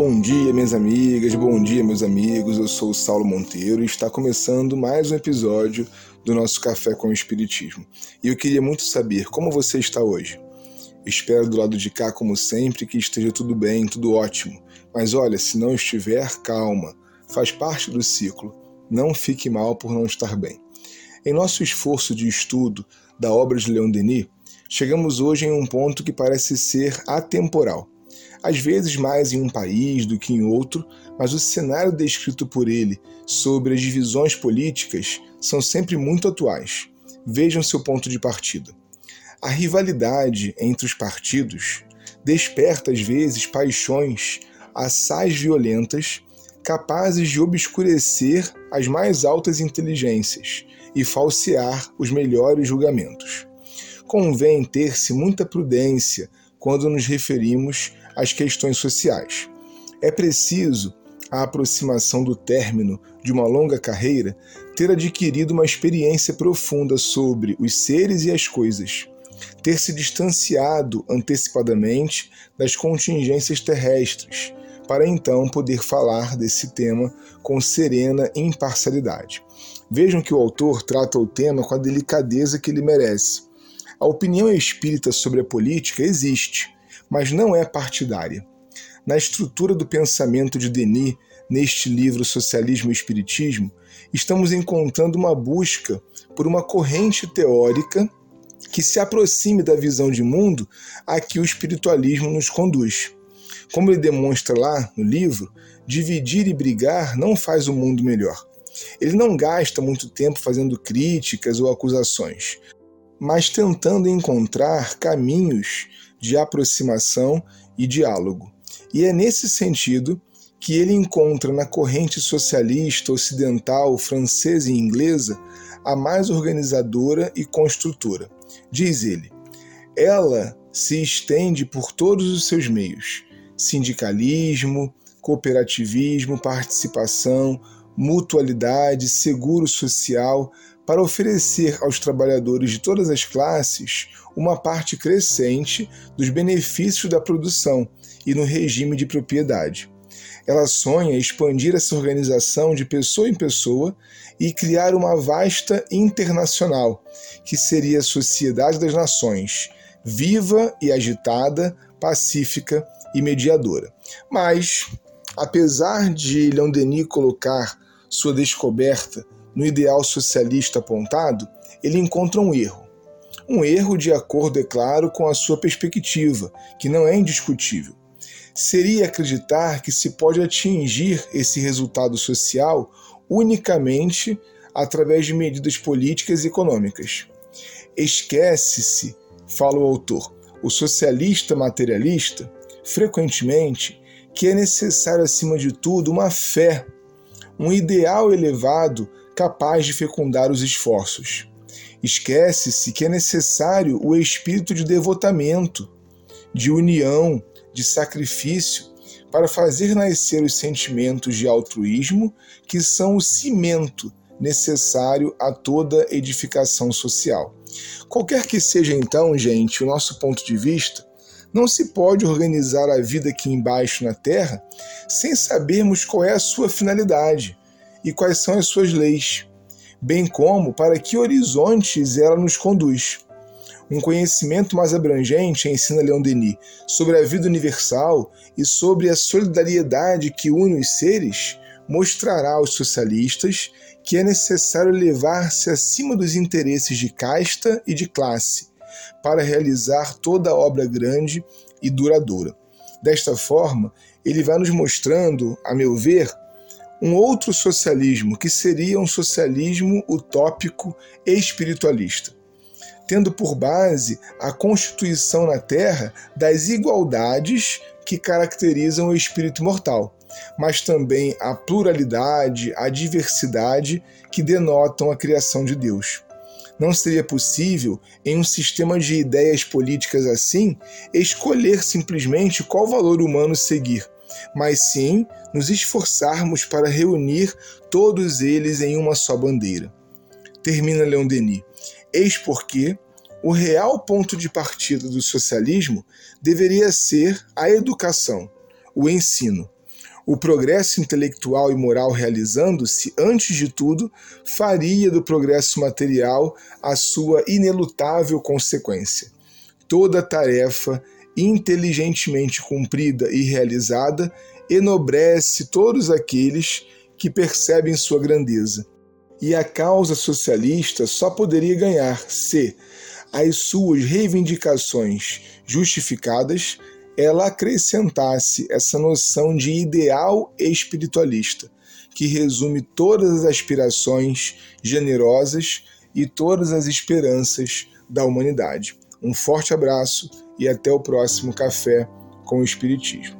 Bom dia, minhas amigas, bom dia, meus amigos. Eu sou o Saulo Monteiro e está começando mais um episódio do nosso Café com o Espiritismo. E eu queria muito saber como você está hoje. Espero do lado de cá, como sempre, que esteja tudo bem, tudo ótimo. Mas olha, se não estiver, calma. Faz parte do ciclo. Não fique mal por não estar bem. Em nosso esforço de estudo da obra de Leon Denis, chegamos hoje em um ponto que parece ser atemporal às vezes mais em um país do que em outro, mas o cenário descrito por ele sobre as divisões políticas são sempre muito atuais. Vejam seu ponto de partida. A rivalidade entre os partidos desperta às vezes paixões assaz violentas capazes de obscurecer as mais altas inteligências e falsear os melhores julgamentos. Convém ter-se muita prudência quando nos referimos às questões sociais. É preciso, a aproximação do término de uma longa carreira, ter adquirido uma experiência profunda sobre os seres e as coisas, ter se distanciado antecipadamente das contingências terrestres, para então poder falar desse tema com serena imparcialidade. Vejam que o autor trata o tema com a delicadeza que ele merece. A opinião espírita sobre a política existe, mas não é partidária. Na estrutura do pensamento de Denis, neste livro Socialismo e Espiritismo, estamos encontrando uma busca por uma corrente teórica que se aproxime da visão de mundo a que o espiritualismo nos conduz. Como ele demonstra lá no livro, dividir e brigar não faz o mundo melhor. Ele não gasta muito tempo fazendo críticas ou acusações, mas tentando encontrar caminhos de aproximação e diálogo. E é nesse sentido que ele encontra na corrente socialista ocidental, francesa e inglesa a mais organizadora e construtora. Diz ele: ela se estende por todos os seus meios: sindicalismo, cooperativismo, participação, mutualidade, seguro social, para oferecer aos trabalhadores de todas as classes uma parte crescente dos benefícios da produção e no regime de propriedade. Ela sonha expandir essa organização de pessoa em pessoa e criar uma vasta internacional, que seria a Sociedade das Nações, viva e agitada, pacífica e mediadora. Mas, apesar de Leon Denis colocar sua descoberta no ideal socialista apontado, ele encontra um erro. Um erro de acordo, é claro, com a sua perspectiva, que não é indiscutível. Seria acreditar que se pode atingir esse resultado social unicamente através de medidas políticas e econômicas. Esquece-se, fala o autor, o socialista materialista, frequentemente, que é necessário, acima de tudo, uma fé, um ideal elevado capaz de fecundar os esforços. Esquece-se que é necessário o espírito de devotamento, de união, de sacrifício, para fazer nascer os sentimentos de altruísmo que são o cimento necessário a toda edificação social. Qualquer que seja então, gente, o nosso ponto de vista, não se pode organizar a vida aqui embaixo na Terra sem sabermos qual é a sua finalidade, e quais são as suas leis, bem como para que horizontes ela nos conduz. Um conhecimento mais abrangente, ensina Leon Denis, sobre a vida universal e sobre a solidariedade que une os seres, mostrará aos socialistas que é necessário elevar-se acima dos interesses de casta e de classe para realizar toda a obra grande e duradoura. Desta forma, ele vai nos mostrando, a meu ver, um outro socialismo, que seria um socialismo utópico e espiritualista, tendo por base a constituição na Terra das igualdades que caracterizam o espírito mortal, mas também a pluralidade, a diversidade que denotam a criação de Deus. Não seria possível, em um sistema de ideias políticas assim, escolher simplesmente qual valor humano seguir mas sim nos esforçarmos para reunir todos eles em uma só bandeira. Termina Leon Denis. Eis porque o real ponto de partida do socialismo deveria ser a educação, o ensino. o progresso intelectual e moral realizando-se, antes de tudo, faria do progresso material a sua inelutável consequência. Toda tarefa inteligentemente cumprida e realizada enobrece todos aqueles que percebem sua grandeza. E a causa socialista só poderia ganhar se, as suas reivindicações justificadas, ela acrescentasse essa noção de ideal espiritualista, que resume todas as aspirações generosas e todas as esperanças da humanidade. Um forte abraço e até o próximo Café com o Espiritismo.